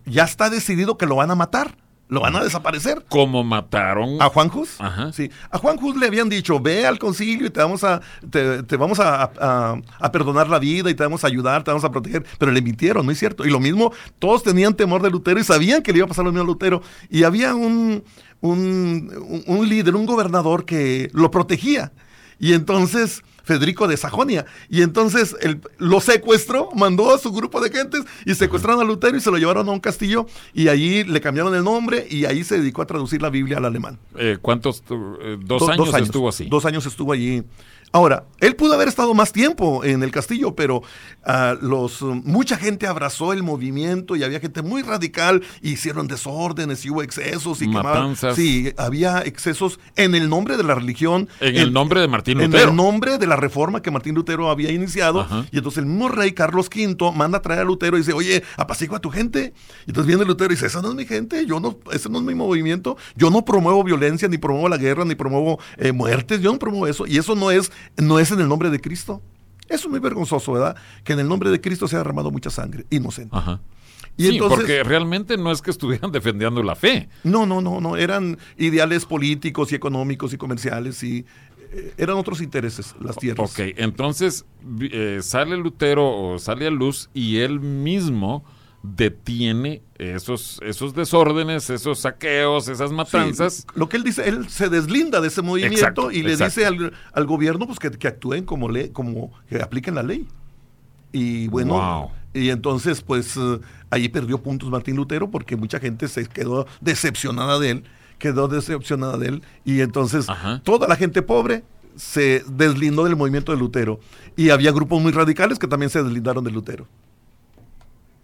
ya está decidido que lo van a matar. Lo van a desaparecer. Como mataron ¿A Juan Jus? Ajá. Sí. A Juan Jus le habían dicho, ve al concilio y te vamos a, te, te vamos a, a- a perdonar la vida y te vamos a ayudar, te vamos a proteger. Pero le mintieron, ¿no es cierto? Y lo mismo, todos tenían temor de Lutero y sabían que le iba a pasar lo mismo a Lutero. Y había un, un- un líder, un gobernador que lo protegía. Y entonces, Federico de Sajonia. Y entonces él lo secuestró, mandó a su grupo de gentes y secuestraron a Lutero y se lo llevaron a un castillo y allí le cambiaron el nombre y ahí se dedicó a traducir la Biblia al alemán. eh, ¿Cuántos? eh, dos, Do- años estuvo así. Dos años estuvo allí. Ahora, él pudo haber estado más tiempo en el castillo, pero ah, los, mucha gente abrazó el movimiento y había gente muy radical, hicieron desórdenes y hubo excesos y quemaban- Matanzas. Sí, había excesos en el nombre de la religión. En el nombre de Martín En Lutero. el nombre de la reforma que Martín Lutero había iniciado. Ajá. Y entonces el mismo rey Carlos V manda a traer a Lutero y dice, oye, apacigua a tu gente. Y entonces viene Lutero y dice, esa no es mi gente, yo no, ese no es mi movimiento, yo no promuevo violencia, ni promuevo la guerra, ni promuevo eh, muertes, yo no promuevo eso. Y eso no es, no es en el nombre de Cristo. Eso es muy vergonzoso, ¿verdad? Que en el nombre de Cristo se ha derramado mucha sangre, inocente. Ajá. Y sí, entonces- porque realmente no es que estuvieran defendiendo la fe. No, no, no, no, eran ideales políticos y económicos y comerciales y eh, eran otros intereses, las tierras. Ok, entonces eh, sale Lutero o sale a luz y él mismo detiene esos, esos desórdenes, esos saqueos, esas matanzas. Sí, lo que él dice, él se deslinda de ese movimiento Exacto, y le exacto. dice al, al gobierno pues que, que actúen como ley, como que apliquen la ley. Y bueno, Wow. y entonces pues eh, ahí perdió puntos Martín Lutero porque mucha gente se quedó decepcionada de él, quedó decepcionada de él y entonces Ajá. toda la gente pobre se deslindó del movimiento de Lutero y había grupos muy radicales que también se deslindaron de Lutero.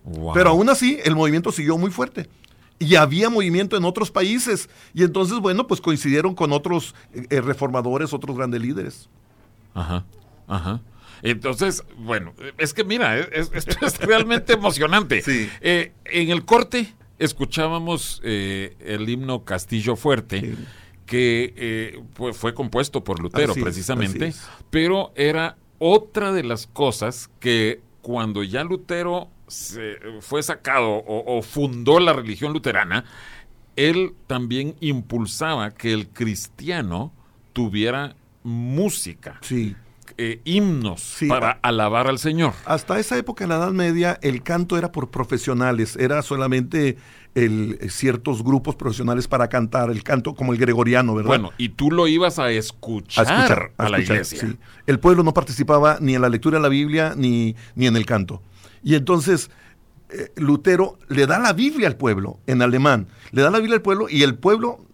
Wow. Pero aún así, el movimiento siguió muy fuerte. Y había movimiento en otros países. Y entonces, bueno, pues coincidieron con otros eh, eh, reformadores, otros grandes líderes. Ajá, ajá. Entonces, bueno, es que mira, es- es- esto es realmente emocionante. Sí. Eh, en el corte escuchábamos eh, el himno Castillo Fuerte, Sí. que eh, pues, fue compuesto por Lutero Así precisamente, es. pero era otra de las cosas que cuando ya Lutero se, fue sacado o, o fundó la religión luterana, él también impulsaba que el cristiano tuviera música Sí. eh, himnos Sí, para alabar al Señor. Hasta esa época, en la Edad Media, el canto era por profesionales. Era solamente el, eh, ciertos grupos profesionales para cantar. El canto como el gregoriano, ¿verdad? Bueno, y tú lo ibas a a escuchar, escuchar, a, la escuchar, iglesia. sí. El pueblo no participaba ni en la lectura de la Biblia ni, ni en el canto. Y entonces eh, Lutero le da la Biblia al pueblo en alemán, le da la Biblia al pueblo y el pueblo,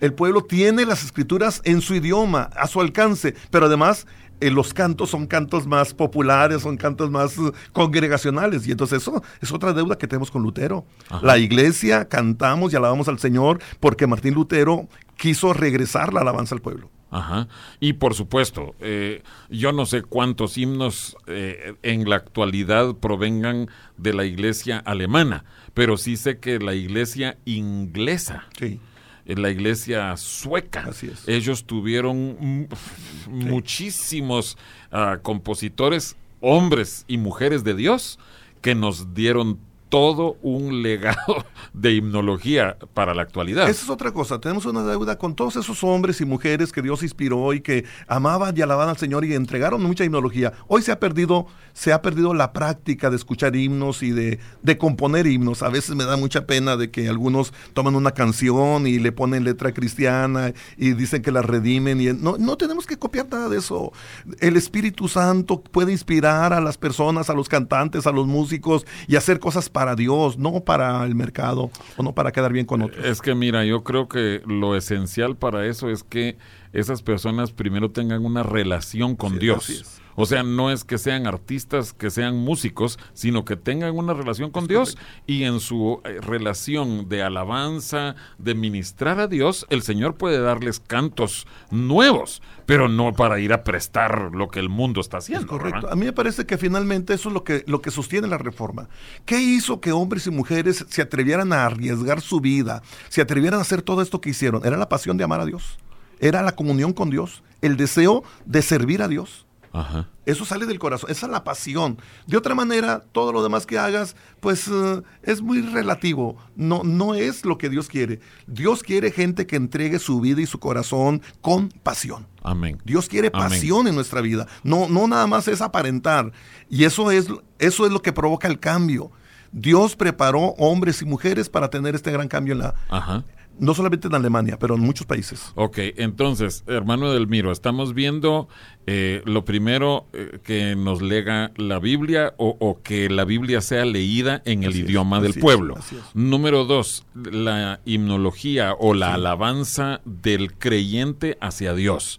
el pueblo tiene las escrituras en su idioma, a su alcance, pero además eh, los cantos son cantos más populares, son cantos más eh, congregacionales y entonces eso es otra deuda que tenemos con Lutero. Ajá. La iglesia cantamos y alabamos al Señor porque Martín Lutero quiso regresar la alabanza al pueblo. Ajá. Y por supuesto, eh, yo no sé cuántos himnos eh, en la actualidad provengan de la iglesia alemana, pero sí sé que la iglesia inglesa, Sí. eh, la iglesia sueca, Así es. ellos tuvieron muchísimos ah, compositores, hombres y mujeres de Dios, que nos dieron todo un legado de himnología para la actualidad. Esa es otra cosa. Tenemos una deuda con todos esos hombres y mujeres que Dios inspiró y que amaban y alababan al Señor y entregaron mucha himnología. Hoy se ha perdido, se ha perdido la práctica de escuchar himnos y de, de componer himnos. A veces me da mucha pena de que algunos toman una canción y le ponen letra cristiana y dicen que la redimen. Y no, no tenemos que copiar nada de eso. El Espíritu Santo puede inspirar a las personas, a los cantantes, a los músicos y hacer cosas para Dios, no para el mercado o no para quedar bien con otros. Es que mira, yo creo que lo esencial para eso es que esas personas primero tengan una relación con Sí, Dios. O sea, no es que sean artistas, que sean músicos, sino que tengan una relación con Dios y en su eh, relación de alabanza, de ministrar a Dios, el Señor puede darles cantos nuevos, pero no para ir a prestar lo que el mundo está haciendo. Es correcto. ¿verdad? A mí me parece que finalmente eso es lo que, lo que sostiene la reforma. ¿Qué hizo que hombres y mujeres se atrevieran a arriesgar su vida, se atrevieran a hacer todo esto que hicieron? Era la pasión de amar a Dios, era la comunión con Dios, el deseo de servir a Dios. Ajá. Eso sale del corazón, esa es la pasión. De otra manera, todo lo demás que hagas, pues eh, es muy relativo. No, no es lo que Dios quiere. Dios quiere gente que entregue su vida y su corazón con pasión. Amén. Dios quiere Amén. pasión en nuestra vida. No, no nada más es aparentar. Y eso es, eso es lo que provoca el cambio. Dios preparó hombres y mujeres para tener este gran cambio en la, Ajá. No solamente en Alemania, pero en muchos países. Ok, entonces, hermano Delmiro, estamos viendo eh, lo primero eh, que nos lega la Biblia o, o que la Biblia sea leída en el Así es, idioma del pueblo. es. Número dos, la himnología o la alabanza del creyente hacia Dios.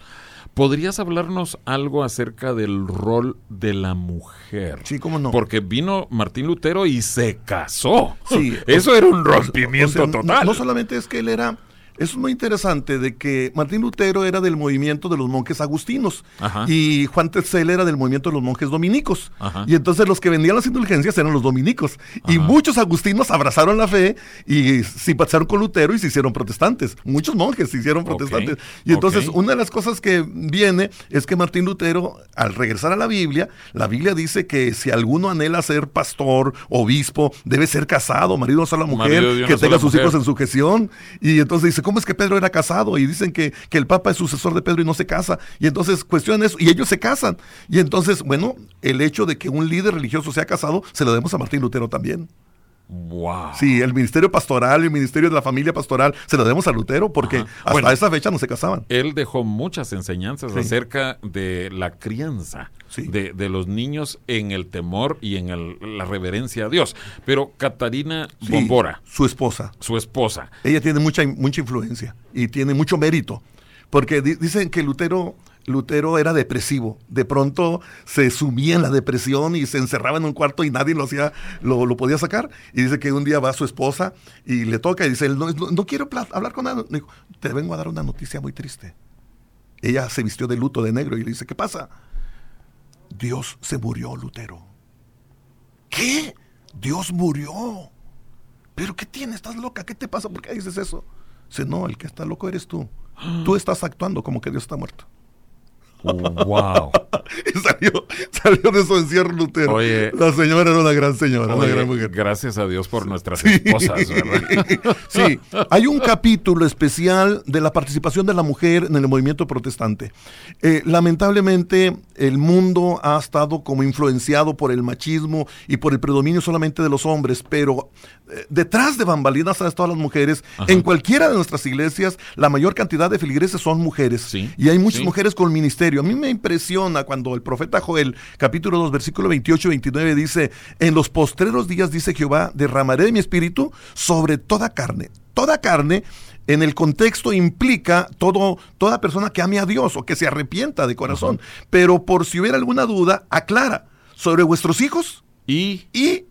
¿Podrías hablarnos algo acerca del rol de la mujer? Sí, cómo no. Porque vino Martín Lutero y se casó. Sí, Eso o- era un rompimiento o sea, no- total. No, solamente es que él era. Es muy interesante de que Martín Lutero era del movimiento de los monjes agustinos Ajá. y Juan Tetzel era del movimiento de los monjes dominicos. Ajá. Y entonces los que vendían las indulgencias eran los dominicos. Y muchos agustinos abrazaron la fe y simpatizaron con Lutero y se hicieron protestantes. Muchos monjes se hicieron protestantes. Y entonces una de las cosas que viene es que Martín Lutero, al regresar a la Biblia, la Biblia dice que si alguno anhela ser pastor, obispo, debe ser casado, marido de una sola mujer, que tenga sus mujer. hijos en sujeción. Y entonces dice, ¿cómo es que Pedro era casado? Y dicen que, que el Papa es sucesor de Pedro y no se casa. Y entonces cuestionan eso y ellos se casan. Y entonces, bueno, el hecho de que un líder religioso sea casado, se lo debemos a Martín Lutero también. Wow. Sí, el ministerio pastoral, el ministerio de la familia pastoral, se lo debemos a Lutero porque Ajá. hasta Bueno. esa fecha no se casaban. Él dejó muchas enseñanzas Sí. acerca de la crianza Sí. de, de los niños en el temor y en el- la reverencia a Dios. Pero Catarina Sí, Bombora, Su esposa. su esposa, Ella tiene mucha, mucha influencia y tiene mucho mérito. Porque di- dicen que Lutero, Lutero era depresivo. De pronto se sumía en la depresión y se encerraba en un cuarto y nadie lo hacía, lo, podía sacar. Y dice que un día va su esposa y le toca y dice, no, quiero hablar con nadie. Dijo, te vengo a dar una noticia muy triste. Ella se vistió de luto de negro y le dice, ¿qué pasa? Dios se murió, Lutero. ¿Qué? Dios murió. ¿Pero qué tiene? ¿Estás loca? ¿Qué te pasa? ¿Por qué dices eso? Dice, no, el que está loco eres tú. Tú estás actuando como que Dios está muerto. Wow. Y salió, salió de su encierro Lutero. Oye. la señora era una gran señora, una Oye, gran mujer. gracias a Dios por nuestras Sí. esposas, ¿verdad? Sí, hay un capítulo especial de la participación de la mujer en el movimiento protestante. Eh, lamentablemente, el mundo ha estado como influenciado por el machismo y por el predominio solamente de los hombres, pero eh, detrás de bambalinas han estado las mujeres. Ajá. En cualquiera de nuestras iglesias, la mayor cantidad de feligreses son mujeres. Sí, Y hay muchas sí. mujeres con ministerio. A mí me impresiona cuando el profeta Joel, capítulo 2, versículo 28 y 29, dice, en los postreros días, dice Jehová, derramaré de mi espíritu sobre toda carne. Toda carne, en el contexto, implica todo, toda persona que ame a Dios o que se arrepienta de corazón. Pero por si hubiera alguna duda, aclara sobre vuestros hijos Y y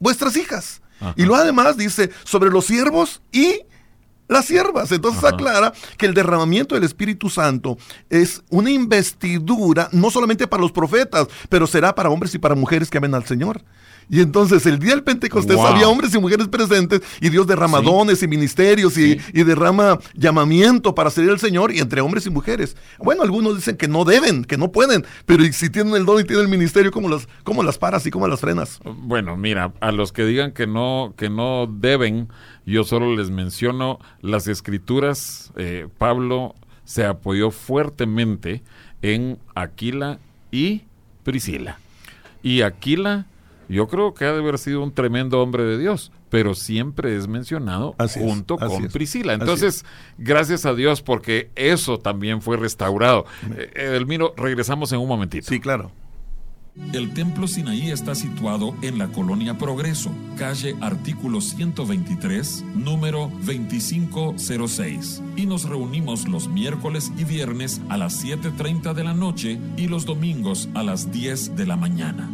vuestras hijas. Ajá. Y luego además dice sobre los siervos y las siervas. Entonces Ajá. aclara que el derramamiento del Espíritu Santo es una investidura no solamente para los profetas, pero será para hombres y para mujeres que amen al Señor. Y entonces el día del Pentecostés Wow. había hombres y mujeres presentes y Dios derrama Sí. dones y ministerios y, Sí. y derrama llamamiento para servir al Señor y entre hombres y mujeres. Bueno, algunos dicen que no deben, que no pueden, pero si tienen el don y tienen el ministerio, ¿cómo las, cómo las paras y cómo las frenas? Bueno, mira, a los que digan que no, que no deben, yo solo les menciono las escrituras. eh, Pablo se apoyó fuertemente en Aquila y Priscila. Y Aquila, yo creo que ha de haber sido un tremendo hombre de Dios, pero siempre es mencionado Así junto con es, Priscila. Entonces, gracias a Dios porque eso también fue restaurado. Eh, Edelmiro, regresamos en un momentito. Sí, claro. El Templo Sinaí está situado en la colonia Progreso, calle artículo 123, número 2506. Y nos reunimos los miércoles y viernes a las 7.30 de la noche y los domingos a las 10 de la mañana.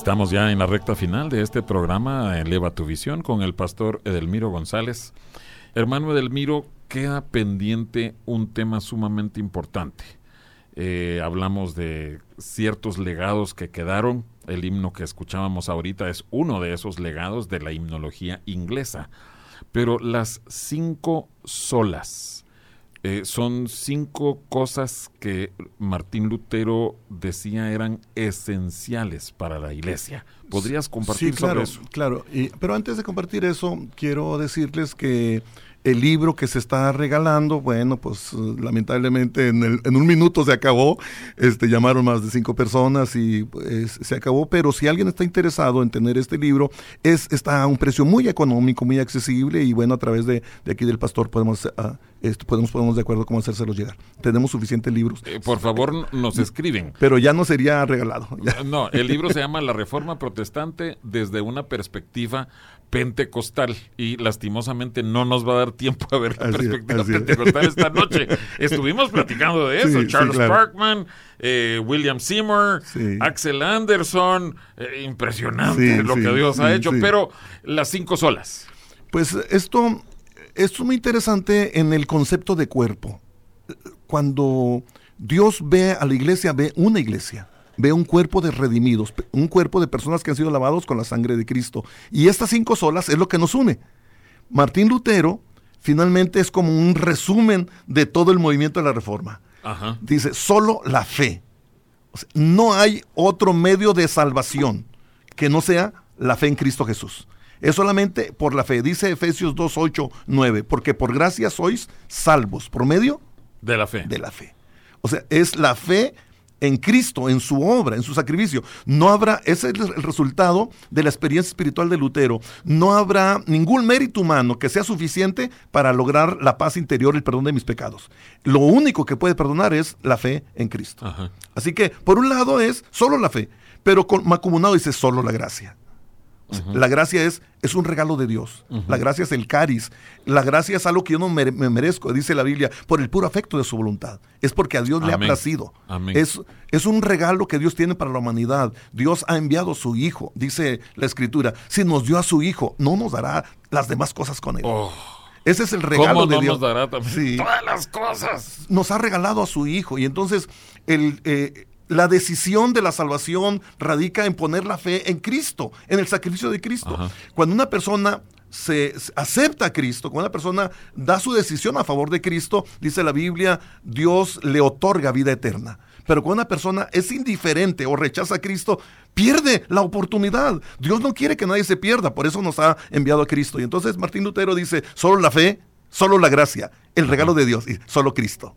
Estamos ya en la recta final de este programa Eleva tu visión con el pastor Edelmiro González. Hermano Edelmiro, queda pendiente un tema sumamente importante. Eh, hablamos de ciertos legados que quedaron. El himno que escuchábamos ahorita es uno de esos legados de la himnología inglesa. Pero las cinco solas, eh, son cinco cosas que Martín Lutero decía eran esenciales para la iglesia. ¿Podrías compartir sí, claro, sobre eso? Claro, y, pero antes de compartir eso, quiero decirles que el libro que se está regalando, bueno, pues lamentablemente en, el, en, un minuto se acabó, este, llamaron más de cinco personas y pues, se acabó, pero si alguien está interesado en tener este libro, es, está a un precio muy económico, muy accesible y bueno, a través de, de aquí del pastor podemos, uh, podemos ponernos de acuerdo cómo hacérselos llegar. Tenemos suficientes libros. Eh, por favor, nos escriben. Pero ya no sería regalado. Ya. No, el libro se llama La Reforma Protestante desde una perspectiva pentecostal y lastimosamente no nos va a dar tiempo a ver la Así perspectiva es. pentecostal esta noche. Estuvimos platicando de eso, Sí, sí, Charles claro. Parkman, eh, William Seymour, Sí. Axel Anderson, eh, impresionante lo que Dios ha hecho, pero las cinco solas. Pues esto, esto es muy interesante en el concepto de cuerpo. Cuando Dios ve a la iglesia, ve una iglesia, ve un cuerpo de redimidos, un cuerpo de personas que han sido lavados con la sangre de Cristo. Y estas cinco solas es lo que nos une. Martín Lutero finalmente es como un resumen de todo el movimiento de la reforma. Ajá. Dice, solo la fe. O sea, no hay otro medio de salvación que no sea la fe en Cristo Jesús. Es solamente por la fe. Dice Efesios 2, 8, 9. Porque por gracia sois salvos. ¿Por medio? De la fe. De la fe. O sea, es la fe en Cristo, en su obra, en su sacrificio. No habrá, ese es el resultado de la experiencia espiritual de Lutero. No habrá ningún mérito humano que sea suficiente para lograr la paz interior y el perdón de mis pecados. Lo único que puede perdonar es la fe en Cristo. Ajá. Así que, por un lado es solo la fe, pero con macumunado dice solo la gracia. La gracia es, es un regalo de Dios. La gracia es el cariz. La gracia es algo que yo no me merezco, dice la Biblia, por el puro afecto de su voluntad. Es porque a Dios le ha placido. Amén. Es, es un regalo que Dios tiene para la humanidad. Dios ha enviado a su Hijo, dice la Escritura. Si nos dio a su Hijo, no nos dará las demás cosas con él. Oh, Ese es el regalo ¿Cómo de no Dios. nos dará también Sí todas las cosas? nos ha regalado a su Hijo. Y entonces el, eh, la decisión de la salvación radica en poner la fe en Cristo, en el sacrificio de Cristo. Ajá. Cuando una persona se se acepta a Cristo, cuando una persona da su decisión a favor de Cristo, dice la Biblia, Dios le otorga vida eterna. Pero cuando una persona es indiferente o rechaza a Cristo, pierde la oportunidad. Dios no quiere que nadie se pierda, por eso nos ha enviado a Cristo. Y entonces Martín Lutero dice, solo la fe, solo la gracia, el regalo de Dios y solo Cristo.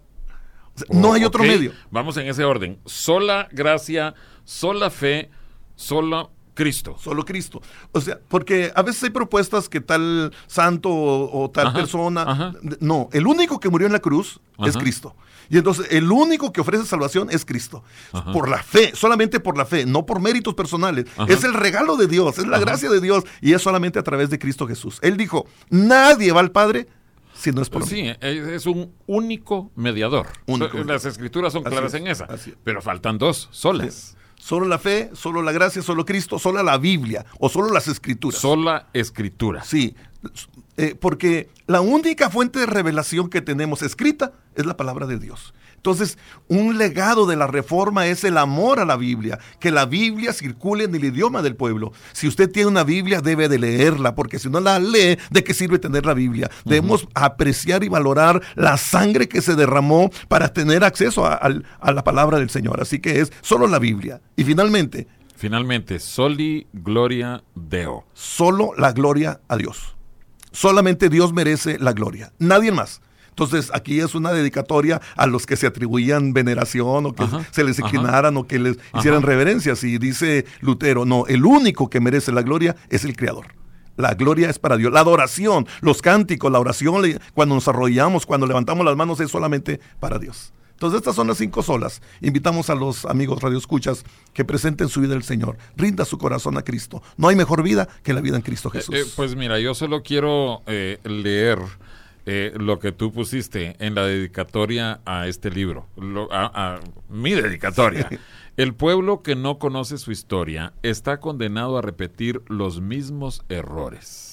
O sea, no hay otro medio. Vamos en ese orden. Sola gracia, sola fe, solo Cristo. Solo Cristo. O sea, porque a veces hay propuestas que tal santo o, o tal Ajá, persona. ajá. No, el único que murió en la cruz es. Cristo. Y entonces el único que ofrece salvación es Cristo. Por la fe, solamente por la fe, no por méritos personales. Es el regalo de Dios, es la gracia de Dios y es solamente a través de Cristo Jesús. Él dijo, nadie va al Padre si no es por. Sí, es es un único mediador. Único. Las escrituras son Así claras es, en esa. es. Pero faltan dos solas. Solo la fe, solo la gracia, solo Cristo, solo la Biblia o solo las escrituras. Sola escritura. Sí, eh, porque la única fuente de revelación que tenemos escrita es la palabra de Dios. Entonces, un legado de la reforma es el amor a la Biblia, que la Biblia circule en el idioma del pueblo. Si usted tiene una Biblia, debe de leerla, porque si no la lee, ¿de qué sirve tener la Biblia? Debemos apreciar y valorar la sangre que se derramó para tener acceso a, a la palabra del Señor. Así que es solo la Biblia. Y finalmente, Finalmente, soli gloria deo. solo la gloria a Dios. Solamente Dios merece la gloria, nadie más. Entonces aquí es una dedicatoria a los que se atribuían veneración o que Ajá, se les ajá. inclinaran o que les hicieran reverencias. Y dice Lutero, no, el único que merece la gloria es el Creador. La gloria es para Dios. La adoración, los cánticos, la oración, cuando nos arrodillamos, cuando levantamos las manos, es solamente para Dios. Entonces estas son las cinco solas. Invitamos a los amigos radioescuchas que presenten su vida al Señor. Rinda su corazón a Cristo. No hay mejor vida que la vida en Cristo Eh, Jesús. eh, pues mira, yo solo quiero eh, leer lo que tú pusiste en la dedicatoria a este libro, lo- a, a mi dedicatoria. El pueblo que no conoce su historia está condenado a repetir los mismos errores.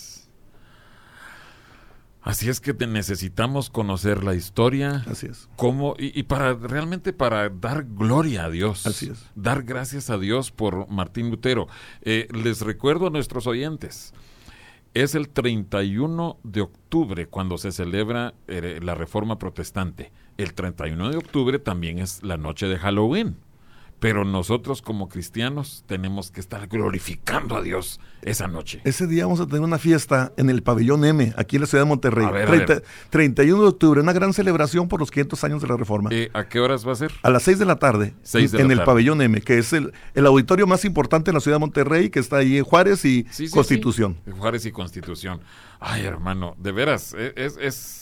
Así es que te necesitamos conocer la historia, Así es. cómo y, y para realmente para dar gloria a Dios. Así es. Dar gracias a Dios por Martín Lutero. Eh, les recuerdo a nuestros oyentes. Es el 31 de octubre cuando se celebra eh, la Reforma Protestante. El 31 de octubre también es la noche de Halloween. Pero nosotros como cristianos tenemos que estar glorificando a Dios esa noche. Ese día vamos a tener una fiesta en el pabellón M, aquí en la ciudad de Monterrey. A ver, a 30 ver. 31 de octubre, una gran celebración por los 500 años de la Reforma. Eh, ¿A qué horas va a ser? a las 6 de la tarde, de en la el pabellón M, que es el, el auditorio más importante en la ciudad de Monterrey, que está ahí en Juárez y Sí, sí, Constitución. sí. Juárez y Constitución. Ay, hermano, de veras, e- es, es,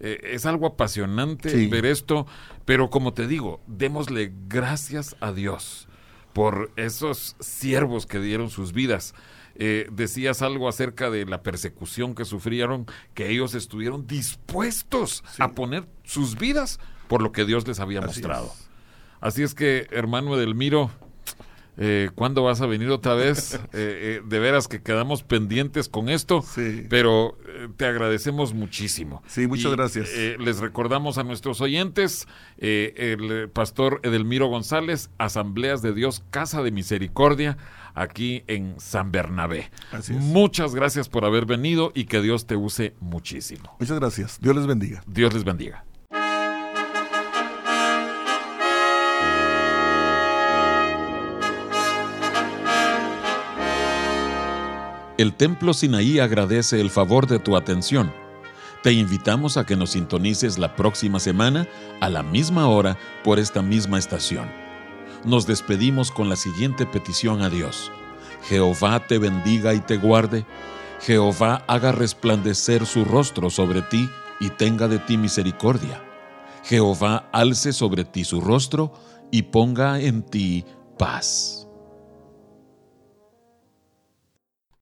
eh, es algo apasionante Sí. ver esto, pero como te digo, démosle gracias a Dios por esos siervos que dieron sus vidas. Eh, decías algo acerca de la persecución que sufrieron, que ellos estuvieron dispuestos a poner sus vidas por lo que Dios les había Así mostrado. es. Así es que, hermano Edelmiro, eh, ¿cuándo vas a venir otra vez? Eh, eh, de veras que quedamos pendientes con esto, Sí. pero eh, te agradecemos muchísimo. Sí, muchas Y, gracias. eh, les recordamos a nuestros oyentes, eh, el pastor Edelmiro González, Asambleas de Dios, Casa de Misericordia, aquí en San Bernabé. Así es. Muchas gracias por haber venido y que Dios te use muchísimo. Muchas gracias. Dios les bendiga. Dios les bendiga. El Templo Sinaí agradece el favor de tu atención. Te invitamos a que nos sintonices la próxima semana a la misma hora por esta misma estación. nos despedimos con la siguiente petición a Dios. Jehová te bendiga y te guarde. Jehová haga resplandecer su rostro sobre ti y tenga de ti misericordia. Jehová alce sobre ti su rostro y ponga en ti paz.